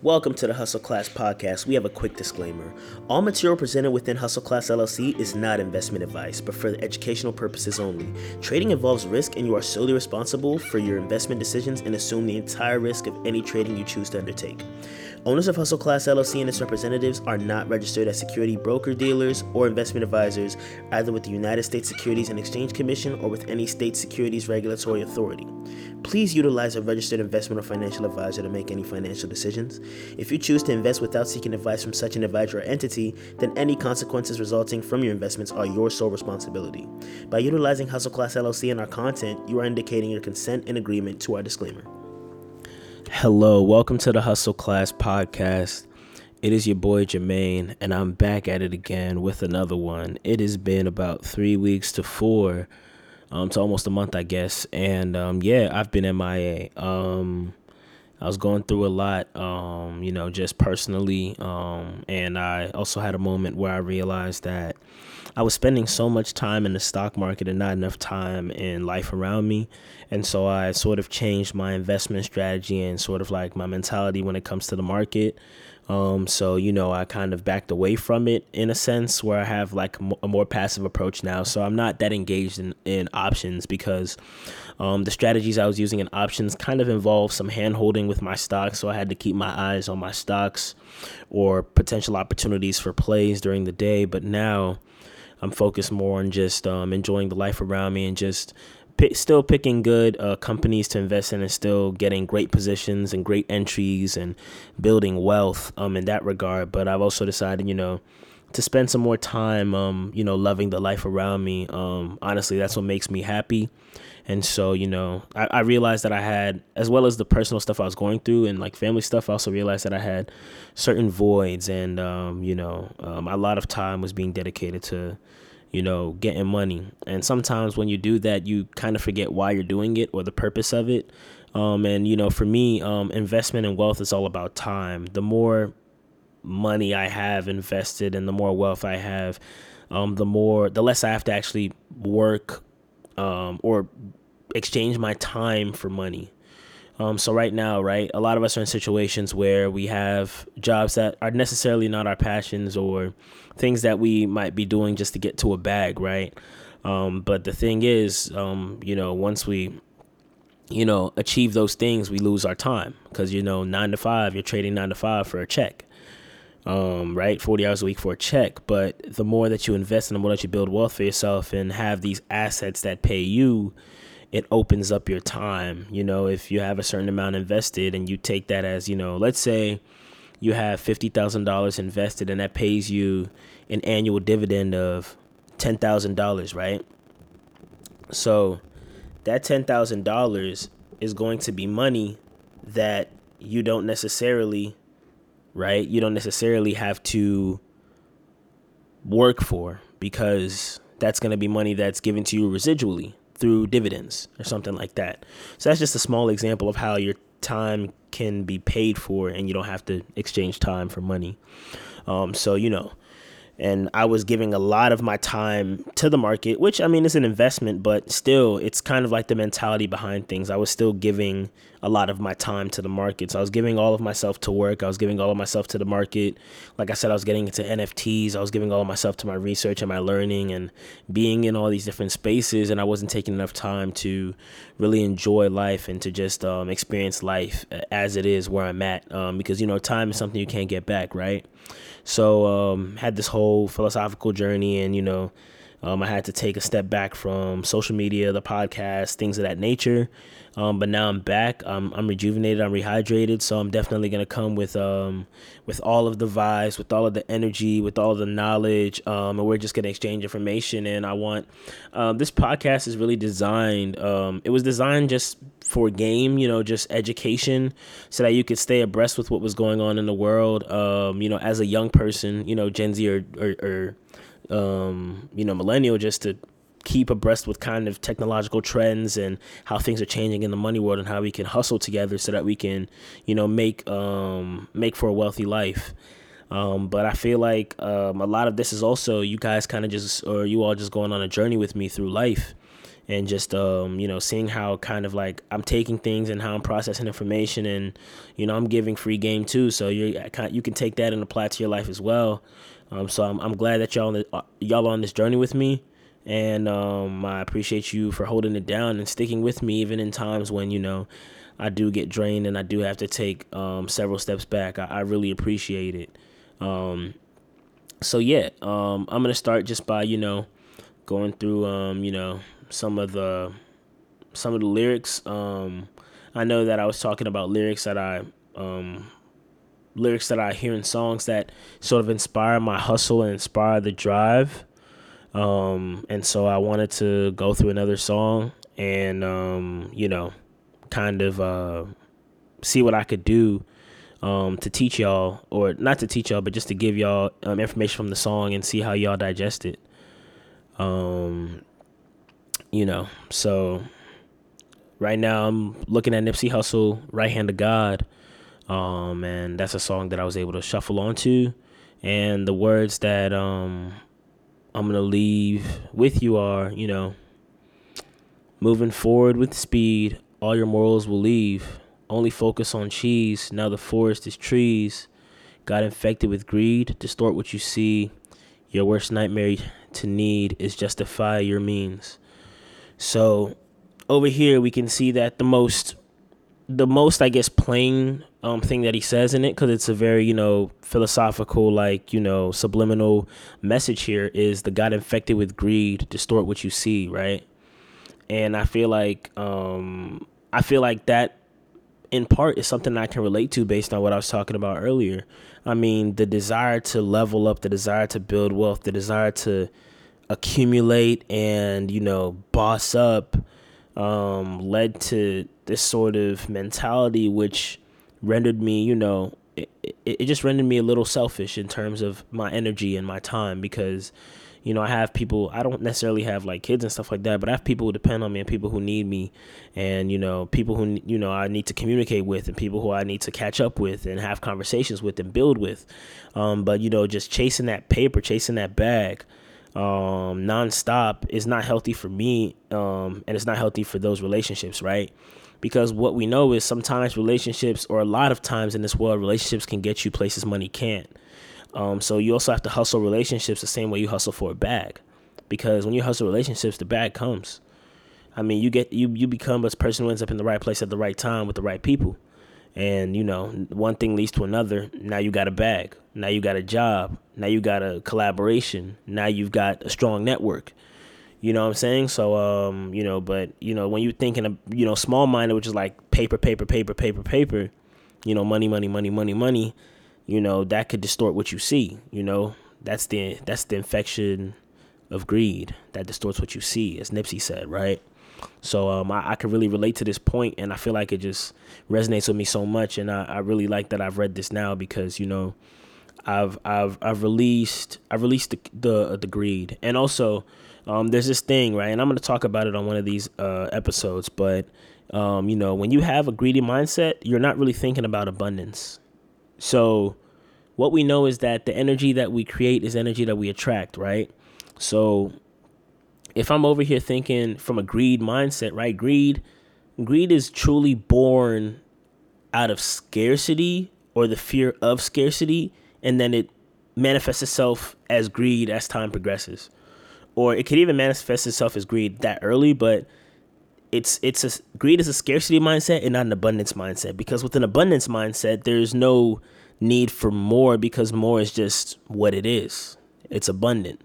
Welcome to the Hustle Class Podcast. We have a quick disclaimer. All material presented within Hustle Class LLC is not investment advice, but for educational purposes only. Trading involves risk, and you are solely responsible for your investment decisions and assume the entire risk of any trading you choose to undertake. Owners of Hustle Class LLC and its representatives are not registered as security broker dealers or investment advisors, either with the United States Securities and Exchange Commission or with any state securities regulatory authority. Please utilize a registered investment or financial advisor to make any financial decisions. If you choose to invest without seeking advice from such an advisor or entity, then any consequences resulting from your investments are your sole responsibility. By utilizing Hustle Class LLC in our content, you are indicating your consent and agreement to our disclaimer. Hello, welcome to the Hustle Class Podcast. It is your boy Jermaine, and I'm back at it again with another one. It has been about three weeks to four, um, to almost a month, I guess. And um, yeah, I've been MIA. Um, I was going through a lot, um, you know, just personally. Um, and I also had a moment where I realized that I was spending so much time in the stock market and not enough time in life around me. And so I sort of changed my investment strategy and sort of like my mentality when it comes to the market. Um, so, you know, I kind of backed away from it in a sense where I have like a more passive approach now. So I'm not that engaged in, in options because um, the strategies I was using in options kind of involved some hand holding with my stocks. So I had to keep my eyes on my stocks or potential opportunities for plays during the day. But now, I'm focused more on just um, enjoying the life around me and just still picking good uh, companies to invest in and still getting great positions and great entries and building wealth um, in that regard. But I've also decided, you know, to spend some more time, um, you know, loving the life around me. Um, honestly, that's what makes me happy. And so, you know, I, I realized that I had, as well as the personal stuff I was going through and like family stuff, I also realized that I had certain voids and, um, you know, um, a lot of time was being dedicated to, you know, getting money. And sometimes when you do that, you kind of forget why you're doing it or the purpose of it. Um, and, you know, for me, um, investment and wealth is all about time. The more money I have invested and the more wealth I have, um, the more, the less I have to actually work um, or exchange my time for money. Um, so right now, right, a lot of us are in situations where we have jobs that are necessarily not our passions or things that we might be doing just to get to a bag, right? Um, but the thing is, um, you know, once we, you know, achieve those things, we lose our time because you know, nine to five, you're trading nine to five for a check. Um, right, 40 hours a week for a check. But the more that you invest and the more that you build wealth for yourself and have these assets that pay you, it opens up your time. You know, if you have a certain amount invested and you take that as, you know, let's say you have $50,000 invested and that pays you an annual dividend of $10,000, right? So that $10,000 is going to be money that you don't necessarily, right? You don't necessarily have to work for because that's going to be money that's given to you residually through dividends or something like that. So that's just a small example of how your time can be paid for and you don't have to exchange time for money. Um, so, you know, and I was giving a lot of my time to the market, which I mean is an investment, but still, it's kind of like the mentality behind things. I was still giving a lot of my time to the market. So I was giving all of myself to work. I was giving all of myself to the market. Like I said, I was getting into NFTs. I was giving all of myself to my research and my learning and being in all these different spaces. And I wasn't taking enough time to really enjoy life and to just um, experience life as it is where I'm at. Um, because, you know, time is something you can't get back, right? So um, had this whole philosophical journey, and you know, um, I had to take a step back from social media, the podcast, things of that nature. Um, but now I'm back. I'm, I'm rejuvenated. I'm rehydrated. So I'm definitely gonna come with um with all of the vibes, with all of the energy, with all the knowledge. Um, and we're just gonna exchange information. And I want um, this podcast is really designed. Um, it was designed just for game, you know, just education, so that you could stay abreast with what was going on in the world. Um, you know, as a young person, you know, Gen Z or or, or um, you know, millennial, just to keep abreast with kind of technological trends and how things are changing in the money world and how we can hustle together so that we can, you know, make um, make for a wealthy life. Um, but I feel like um, a lot of this is also you guys kind of just or you all just going on a journey with me through life and just um, you know seeing how kind of like I'm taking things and how I'm processing information and you know I'm giving free game too. So you you can take that and apply to your life as well. Um, so I'm, I'm glad that y'all uh, y'all on this journey with me. And um, I appreciate you for holding it down and sticking with me even in times when you know I do get drained and I do have to take um, several steps back. I, I really appreciate it. Um, so yeah um, I'm gonna start just by you know going through you know some of the some of the lyrics. Um, I know that I was talking about lyrics that I um, lyrics that I hear in songs that sort of inspire my hustle and inspire the drive. Um, and so I wanted to go through another song and um, you know, kind of uh, see what I could do um, to teach y'all, or not to teach y'all, but just to give y'all um, information from the song and see how y'all digest it. Um, you know, so right now I'm looking at Nipsey Hussle, Right Hand of God. Um, and that's a song that I was able to shuffle onto. And the words that um I'm gonna leave with you are, you know, moving forward with speed, all your morals will leave. Only focus on cheese. Now the forest is trees. Got infected with greed, distort what you see. Your worst nightmare to need is justify your means. So over here we can see that the most the most I guess plain um thing that he says in it cuz it's a very, you know, philosophical like, you know, subliminal message here is the God infected with greed distort what you see, right? And I feel like um I feel like that in part is something I can relate to based on what I was talking about earlier. I mean, the desire to level up, the desire to build wealth, the desire to accumulate and you know boss up um, led to this sort of mentality which rendered me you know it, it, it just rendered me a little selfish in terms of my energy and my time because you know i have people i don't necessarily have like kids and stuff like that but i have people who depend on me and people who need me and you know people who you know i need to communicate with and people who i need to catch up with and have conversations with and build with. Um, but you know just chasing that paper chasing that bag um, nonstop is not healthy for me, um, and it's not healthy for those relationships, right? Because what we know is sometimes relationships, or a lot of times in this world, relationships can get you places money can't. Um, so you also have to hustle relationships the same way you hustle for a bag, because when you hustle relationships, the bag comes. I mean, you get you you become a person who ends up in the right place at the right time with the right people and you know one thing leads to another. Now you got a bag. Now you got a job. Now you got a collaboration. Now you've got a strong network. You know what i'm saying? So um you know but you know when you're thinking of you know small minded which is like paper paper paper paper paper you know money money money money money you know that could distort what you see you know? That's the that's the infection of greed. That distorts what you see as nipsey said right so um, I, I can really relate to this point, and I feel like it just resonates with me so much. And I, I really like that I've read this now because you know, I've I've I've released I've released the the, the greed, and also um, there's this thing right, and I'm gonna talk about it on one of these uh, episodes. But um, you know, when you have a greedy mindset, you're not really thinking about abundance. So what we know is that the energy that we create is energy that we attract, right? So if I'm over here thinking from a greed mindset, right? Greed greed is truly born out of scarcity or the fear of scarcity and then it manifests itself as greed as time progresses. Or it could even manifest itself as greed that early, but it's it's a greed is a scarcity mindset and not an abundance mindset because with an abundance mindset there's no need for more because more is just what it is. It's abundant.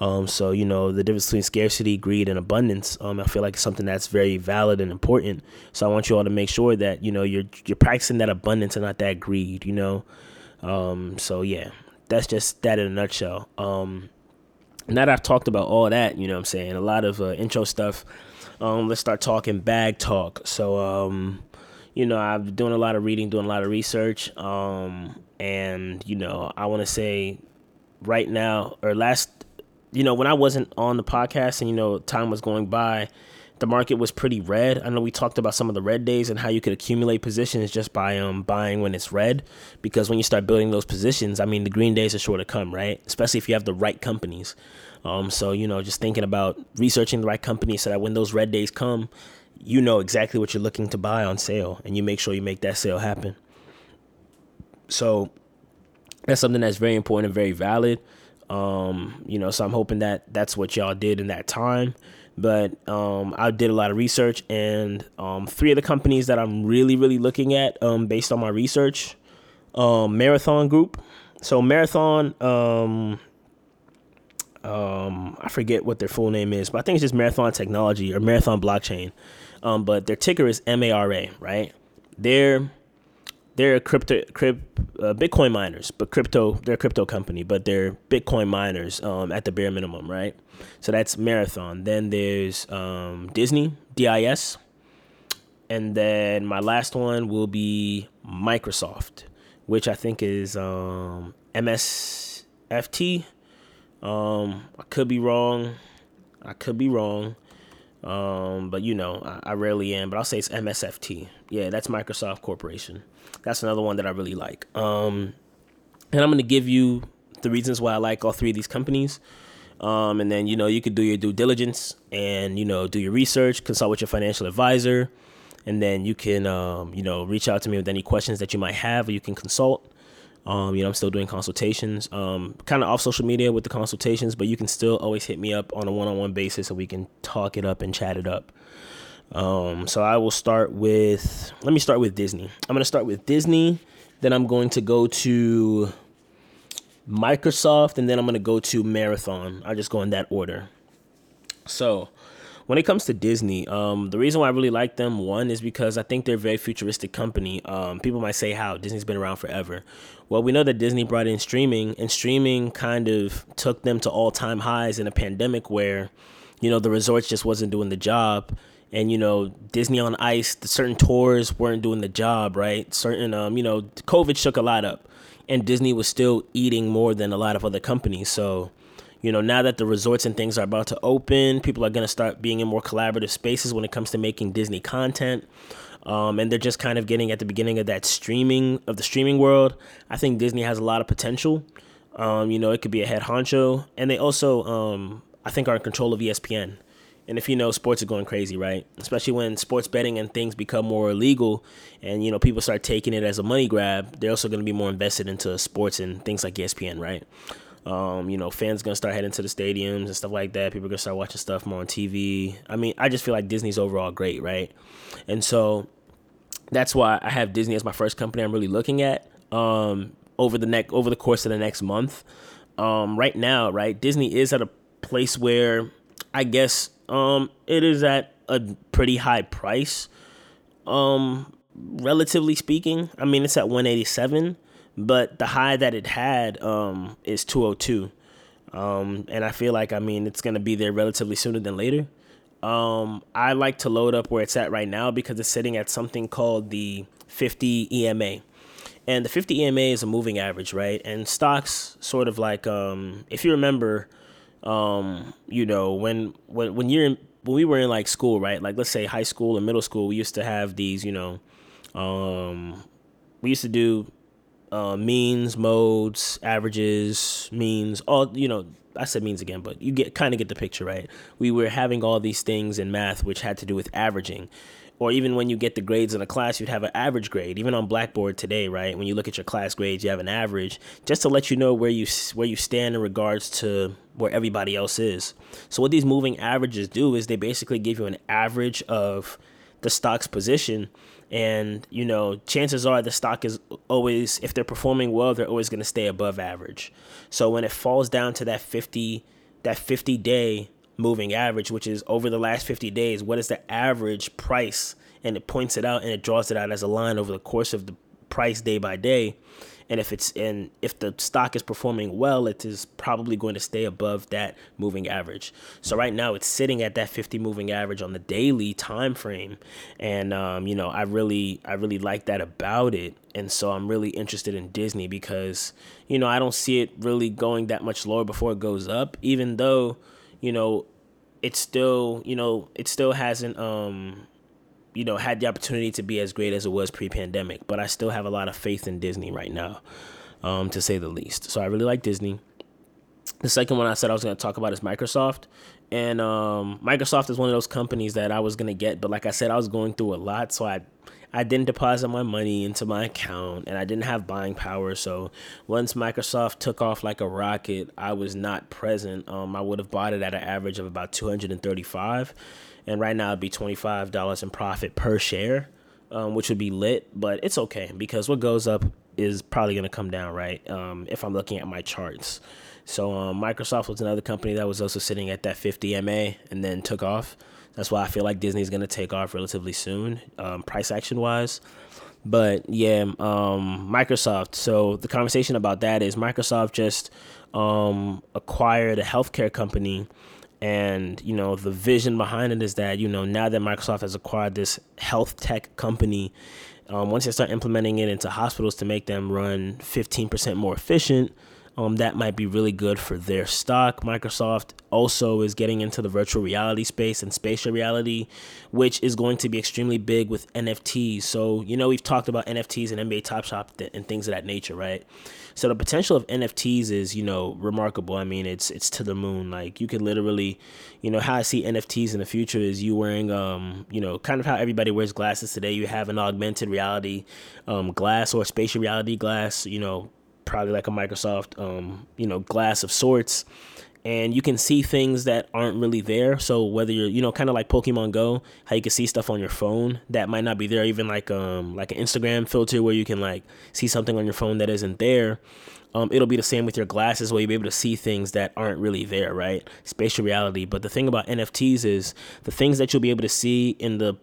Um, so you know the difference between scarcity, greed, and abundance. Um, I feel like it's something that's very valid and important. So I want you all to make sure that you know you're you're practicing that abundance and not that greed. You know. Um, so yeah, that's just that in a nutshell. Um, now that I've talked about all that, you know, what I'm saying a lot of uh, intro stuff. Um, let's start talking bag talk. So um, you know, I've been doing a lot of reading, doing a lot of research. Um, and you know, I want to say right now or last you know, when I wasn't on the podcast and, you know, time was going by, the market was pretty red. I know we talked about some of the red days and how you could accumulate positions just by um buying when it's red because when you start building those positions, I mean the green days are sure to come, right? Especially if you have the right companies. Um so, you know, just thinking about researching the right companies so that when those red days come, you know exactly what you're looking to buy on sale and you make sure you make that sale happen. So, that's something that's very important and very valid. Um, you know, so I'm hoping that that's what y'all did in that time. But um, I did a lot of research, and um, three of the companies that I'm really, really looking at um, based on my research um, Marathon Group. So, Marathon, um, um, I forget what their full name is, but I think it's just Marathon Technology or Marathon Blockchain. Um, but their ticker is MARA, right? They're they're crypto crypt, uh, Bitcoin miners, but crypto they're a crypto company, but they're Bitcoin miners um, at the bare minimum, right? So that's Marathon. Then there's um, Disney, DIS, and then my last one will be Microsoft, which I think is um, MSFT. Um, I could be wrong. I could be wrong. Um, but you know, I, I, rarely am. But I'll say it's MSFT. Yeah, that's Microsoft Corporation. That's another one that I really like. Um, and I'm gonna give you the reasons why I like all three of these companies. Um, and then you know you could do your due diligence and you know do your research, consult with your financial advisor, and then you can um, you know reach out to me with any questions that you might have, or you can consult. Um, you know, I'm still doing consultations, um, kind of off social media with the consultations, but you can still always hit me up on a one-on-one basis so we can talk it up and chat it up. Um, so I will start with, let me start with Disney. I'm going to start with Disney, then I'm going to go to Microsoft, and then I'm going to go to Marathon. I'll just go in that order. So, when it comes to Disney, um, the reason why I really like them, one, is because I think they're a very futuristic company. Um, people might say, how? Disney's been around forever. Well, we know that Disney brought in streaming, and streaming kind of took them to all time highs in a pandemic where, you know, the resorts just wasn't doing the job. And, you know, Disney on Ice, certain tours weren't doing the job, right? Certain, um, you know, COVID shook a lot up, and Disney was still eating more than a lot of other companies. So, you know, now that the resorts and things are about to open, people are going to start being in more collaborative spaces when it comes to making Disney content. Um, and they're just kind of getting at the beginning of that streaming of the streaming world. I think Disney has a lot of potential. Um, you know, it could be a head honcho, and they also, um, I think, are in control of ESPN. And if you know, sports are going crazy, right? Especially when sports betting and things become more illegal, and you know, people start taking it as a money grab. They're also going to be more invested into sports and things like ESPN, right? Um, you know, fans gonna start heading to the stadiums and stuff like that. People gonna start watching stuff more on TV. I mean, I just feel like Disney's overall great, right? And so that's why I have Disney as my first company I'm really looking at um, over the next over the course of the next month. Um, right now, right, Disney is at a place where I guess um, it is at a pretty high price, um, relatively speaking. I mean, it's at 187 but the high that it had um, is 202. Um, and I feel like, I mean, it's going to be there relatively sooner than later. Um, I like to load up where it's at right now because it's sitting at something called the 50 EMA. And the 50 EMA is a moving average, right? And stocks sort of like, um, if you remember, um, you know, when, when, when you're in, when we were in like school, right? Like let's say high school or middle school, we used to have these, you know, um, we used to do uh, means, modes, averages, means, all you know. I said means again, but you get kind of get the picture, right? We were having all these things in math which had to do with averaging, or even when you get the grades in a class, you'd have an average grade. Even on Blackboard today, right? When you look at your class grades, you have an average, just to let you know where you where you stand in regards to where everybody else is. So what these moving averages do is they basically give you an average of the stock's position and you know chances are the stock is always if they're performing well they're always going to stay above average. So when it falls down to that 50 that 50 day moving average which is over the last 50 days what is the average price? And it points it out and it draws it out as a line over the course of the price day by day and if it's and if the stock is performing well it is probably going to stay above that moving average. So right now it's sitting at that 50 moving average on the daily time frame. And um, you know i really i really like that about it. And so i'm really interested in disney because you know i don't see it really going that much lower before it goes up even though you know it still, you know, it still hasn't, um, you know, had the opportunity to be as great as it was pre-pandemic. But I still have a lot of faith in Disney right now, um, to say the least. So I really like Disney. The second one I said I was going to talk about is Microsoft. And um, Microsoft is one of those companies that I was to get. But like I said, I was going through a lot. So I I didn't deposit my money into my account and I didn't have buying power. So once Microsoft took off like a rocket, I was not present. Um, I would have bought it at an average of about 235 and right now it'd be $25 in profit per share, um, which would be lit, but it's okay because what goes up is probably to come down, right? Um, if I'm looking at my charts. So um, Microsoft was another company that was also sitting at that 50 MA and then took off. That's why I feel like Disney's gonna take off relatively soon, um, price action wise. But yeah, um, Microsoft. So the conversation about that is Microsoft just um, acquired a healthcare company, and you know the vision behind it is that you know now that Microsoft has acquired this health tech company, um, once they start implementing it into hospitals to make them run 15% more efficient, um, that might be really good for their stock. Microsoft also is getting into the virtual reality space and spatial reality, which is going to be extremely big with NFTs. So, you know, we've talked about NFTs and NBA Top Shot and things of that nature, right? So the potential of NFTs is, you know, remarkable. I mean, it's it's to the moon. Like you could literally, you know, how I see NFTs in the future is you wearing, um, you know, kind of how everybody wears glasses today. You have an augmented reality um, glass or spatial reality glass, you know, probably like a Microsoft, um, you know, glass of sorts. And you can see things that aren't really there. So whether you're, you know, kind of like Pokemon Go, how you can see stuff on your phone that might not be there, even like um like an Instagram filter where you can like see something on your phone that isn't there. Um, it'll be the same with your glasses where you'll be able to see things that aren't really there, right? Spatial reality. But the thing about NFTs is the things that you'll be able to see in the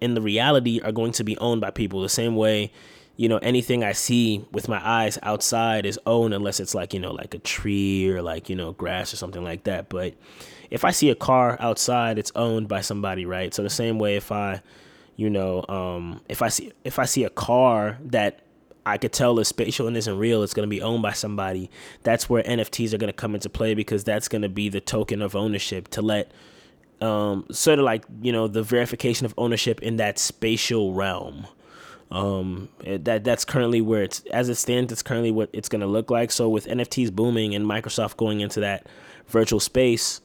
in the reality are going to be owned by people the same way you know, anything I see with my eyes outside is owned unless it's like, you know, like a tree or like, you know, grass or something like that. But if I see a car outside, it's owned by somebody, right? So the same way if I, you know, um, if I see if I see a car that I could tell is spatial and isn't real, it's gonna be owned by somebody. That's where NFTs are gonna come into play because that's gonna be the token of ownership to let um, sort of like, you know, the verification of ownership in that spatial realm. Um, it, that that's currently where it's as it stands. It's currently what it's going to look like. So with NFTs booming and Microsoft going into that virtual space,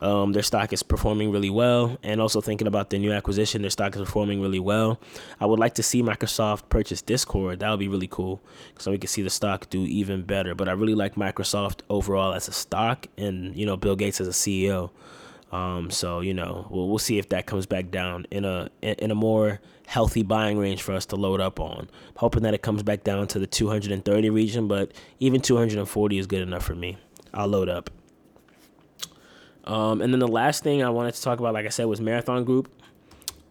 um, their stock is performing really well. And also thinking about the new acquisition, their stock is performing really well. I would like to see Microsoft purchase Discord. That would be really cool, so we can see the stock do even better. But I really like Microsoft overall as a stock, and you know Bill Gates as a CEO. Um, so you know, we'll, we'll see if that comes back down in a in a more healthy buying range for us to load up on. Hoping that it comes back down to the 230 region, but even 240 is good enough for me. I'll load up. Um, and then the last thing I wanted to talk about, like I said, was Marathon Group.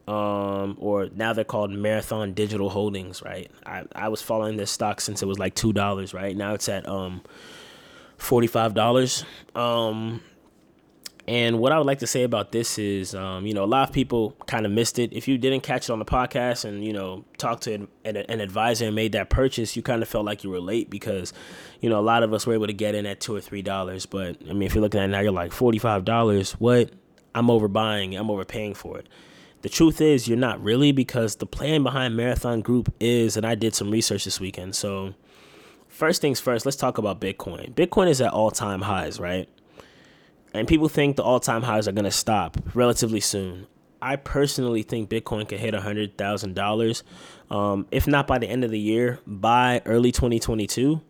Um, or now they're called Marathon Digital Holdings, right? I, I was following this stock since it was like two dollars, right? Now it's at um forty five dollars. Um and what I would like to say about this is, um, you know, a lot of people kind of missed it. If you didn't catch it on the podcast and, you know, talked to an, an, advisor and made that purchase, you kind of felt like you were late because, you know, a lot of us were able to get in at two or three dollars. But I mean, if you're looking at it now, you're like $45. What? I'm overbuying. I'm overpaying for it. The truth is, you're not really because the plan behind Marathon Group is, and I did some research this weekend. So, first things first, let's talk about Bitcoin. Bitcoin is at all time highs, right? And people think the all-time highs are going to stop relatively soon. I personally think Bitcoin could hit hundred thousand um, dollars, if not by the end of the year, by early 2022.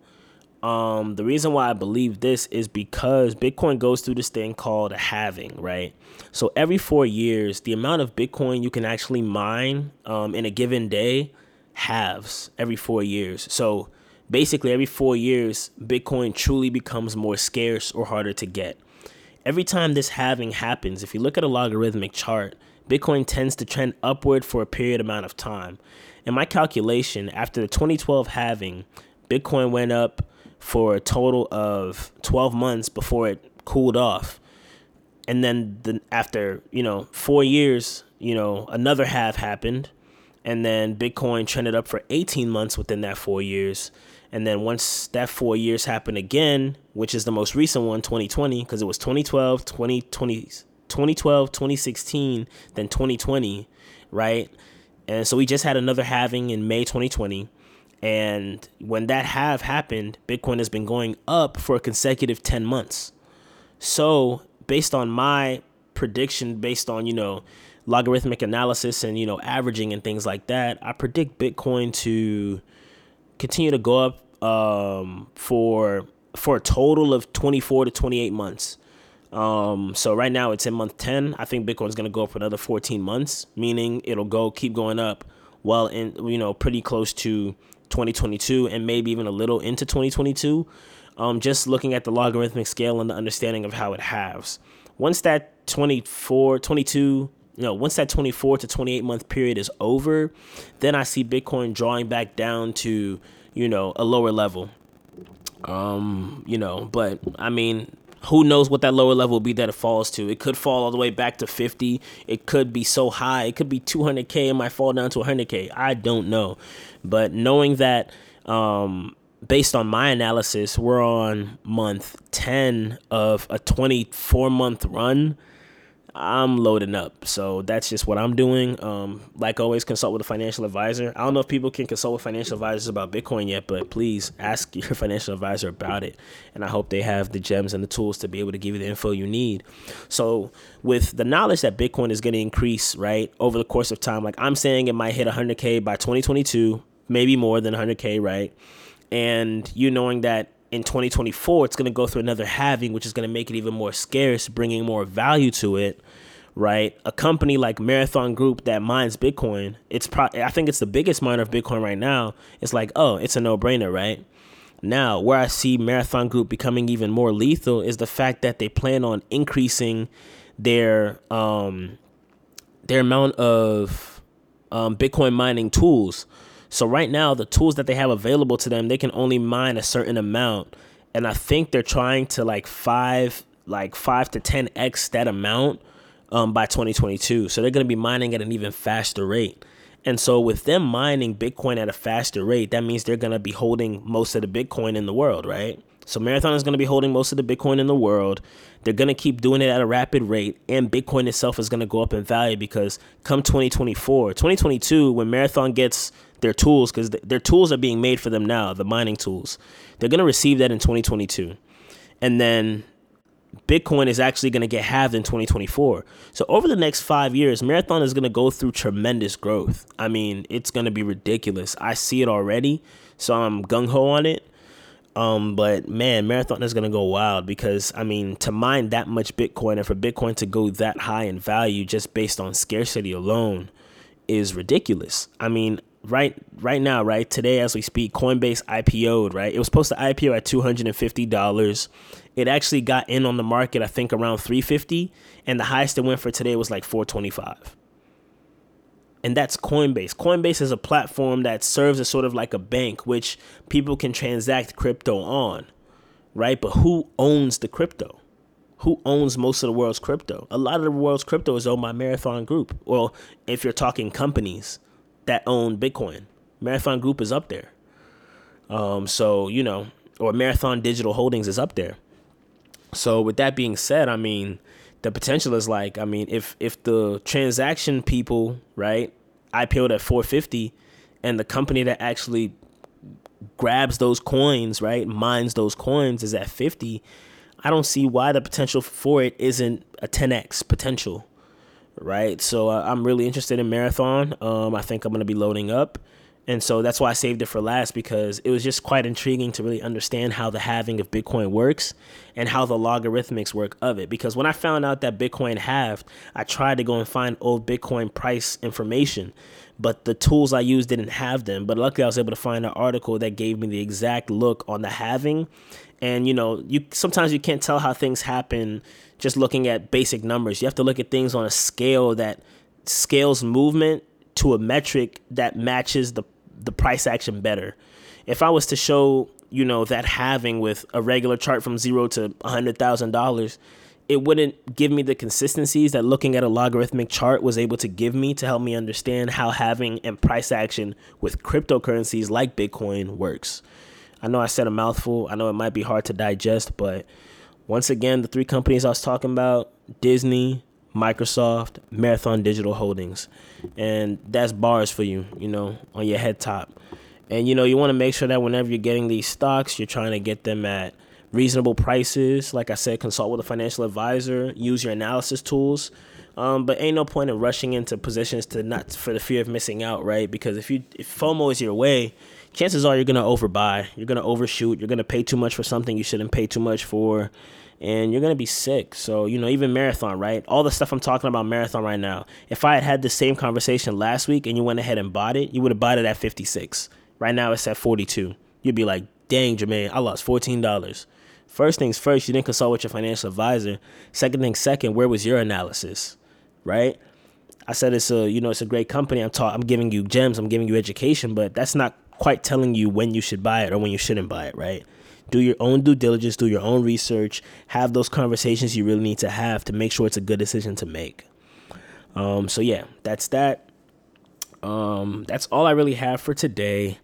Um, the reason why I believe this is because Bitcoin goes through this thing called a halving, right? So every four years, the amount of Bitcoin you can actually mine um, in a given day halves every four years. So basically, every four years, Bitcoin truly becomes more scarce or harder to get every time this halving happens, if you look at a logarithmic chart, Bitcoin tends to trend upward for a period amount of time. In my calculation, after the 2012 halving, Bitcoin went up for a total of 12 months before it cooled off. And then the, after, you know, 4 years, you know, another half happened and then Bitcoin trended up for 18 months within that 4 years and then once that four years happened again, which is the most recent one, 2020, because it was 2012, 2020, 2012, 2016, then 2020, right? And so we just had another halving in May 2020. And when that halve happened, Bitcoin has been going up for a consecutive 10 months. So, based on my prediction, based on, you know, logarithmic analysis and, you know, averaging and things like that, I predict Bitcoin to continue to go up um, for for a total of 24 to 28 months. Um, so right now it's in month 10. I think Bitcoin's going to go up for another 14 months, meaning it'll go keep going up well in you know pretty close to 2022 and maybe even a little into 2022. Um, just looking at the logarithmic scale and the understanding of how it halves. Once that 24, 22, you know, once that 24 to 28 month period is over, then I see Bitcoin drawing back down to, you know, a lower level. Um, you know, but I mean, who knows what that lower level will be that it falls to. It could fall all the way back to 50. It could be so high. It could be 200K. It might fall down to 100K. I don't know. But knowing that, um, based on my analysis, we're on month 10 of a 24 month run. I'm loading up. So that's just what I'm doing. Um, like always, consult with a financial advisor. I don't know if people can consult with financial advisors about Bitcoin yet, but please ask your financial advisor about it. And I hope they have the gems and the tools to be able to give you the info you need. So, with the knowledge that Bitcoin is going to increase, right, over the course of time, like I'm saying it might hit 100K by 2022, maybe more than 100K, right? And you knowing that in 2024 it's going to go through another halving which is going to make it even more scarce bringing more value to it right? A company like marathon group that mines bitcoin it's pro- i think it's the biggest miner of bitcoin right now. It's like oh it's a no-brainer right? Now where i see marathon group becoming even more lethal is the fact that they plan on increasing their um their amount of um, bitcoin mining tools so right now, the tools that they have available to them, they can only mine a certain amount, and I think they're trying to like five, like five to ten x that amount um, by 2022. So they're going to be mining at an even faster rate. And so with them mining Bitcoin at a faster rate, that means they're going to be holding most of the Bitcoin in the world, right? So Marathon is going to be holding most of the Bitcoin in the world. They're going to keep doing it at a rapid rate, and Bitcoin itself is going to go up in value because come 2024, 2022, when Marathon gets their tools because th- their tools are being made for them now, the mining tools. They're going to receive that in 2022. And then Bitcoin is actually going to get halved in 2024. So over the next five years, Marathon is going to go through tremendous growth. I mean, it's going to be ridiculous. I see it already, so I'm gung ho on it. Um, but man, Marathon is going to go wild because I mean, to mine that much Bitcoin and for Bitcoin to go that high in value just based on scarcity alone is ridiculous. I mean, right right now, right today as we speak, Coinbase IPO'd. Right, it was supposed to IPO at two hundred and fifty dollars. It actually got in on the market, I think, around three fifty, and the highest it went for today was like four twenty five. And that's Coinbase. Coinbase is a platform that serves as sort of like a bank, which people can transact crypto on, right? But who owns the crypto? who owns most of the world's crypto? A lot of the world's crypto is owned by Marathon Group. Well, if you're talking companies, that own Bitcoin. Marathon Group is up there. Um, so, you know, or Marathon Digital Holdings is up there. So with that being said, I mean, the potential is like, I mean, if if the transaction people, right, IPO'd at 450 and the company that actually grabs those coins, right, mines those coins is at 50, I don't see why the potential for it isn't a 10x potential right? So uh, I'm really interested in marathon. Um, I think I'm gonna be loading up, and so that's why I saved it for last because it was just quite intriguing to really understand how the halving of Bitcoin works and how the logarithmics work of it. Because when I found out that Bitcoin halved, I tried to go and find old Bitcoin price information. But the tools I used didn't have them. But luckily, I was able to find an article that gave me the exact look on the halving. And you know, you sometimes you can't tell how things happen just looking at basic numbers. You have to look at things on a scale that scales movement to a metric that matches the the price action better. If I was to show, you know, that halving with a regular chart from 0 to $100,000, it wouldn't give me the consistencies that looking at a logarithmic chart was able to give me to help me understand how halving and price action with cryptocurrencies like Bitcoin works. I know I said a mouthful. I know it might be hard to digest, but once again, the three companies I was talking about Disney, Microsoft, Marathon Digital Holdings. And that's bars for you, you know, on your head top. And you know, you want to make sure that whenever you're getting these stocks, you're trying to get them at reasonable prices. Like I said, consult with a financial advisor, use your analysis tools. Um, but ain't no point in rushing into positions to not for the fear of missing out, right? Because if you if FOMO is your way, chances are you're gonna overbuy, you're gonna overshoot, you're gonna pay too much for something you shouldn't pay too much for, and you're gonna be sick. So you know, even marathon, right? All the stuff I'm talking about marathon right now. If I had had the same conversation last week and you went ahead and bought it, you would have bought it at 56. Right now it's at 42. You'd be like, dang, Jermaine, I lost $14. First things first, you didn't consult with your financial advisor. Second thing second, where was your analysis? Right? I said it's a you know it's a great company. I'm ta- I'm giving you gems, I'm giving you education, but that's not quite telling you when you should buy it or when you shouldn't buy it, right? Do your own due diligence, do your own research, have those conversations you really need to have to make sure it's a good decision to make. Um, so yeah, that's that. Um, that's all I really have for today.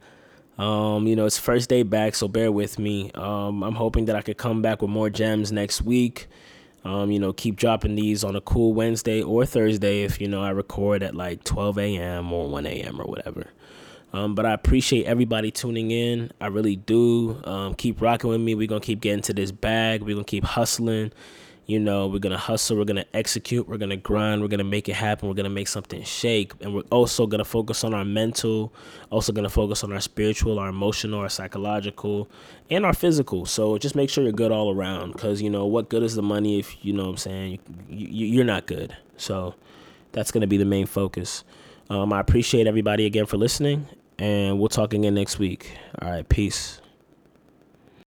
Um, you know, it's first day back, so bear with me. Um, I'm hoping that I could come back with more gems next week. Um, you know, keep dropping these on a cool Wednesday or Thursday if, you know, I record at like 12 a.m. or 1 a.m. or whatever. Um, but I appreciate everybody tuning in. I really do. Um, keep rocking with me. We're going to keep getting to this bag. We're going to keep hustling. You know, we're going to hustle, we're going to execute, we're going to grind, we're going to make it happen, we're going to make something shake. And we're also going to focus on our mental, also going to focus on our spiritual, our emotional, our psychological, and our physical. So just make sure you're good all around because, you know, what good is the money if, you know what I'm saying, you, you're not good. So that's going to be the main focus. Um, I appreciate everybody again for listening, and we'll talk again next week. All right, peace.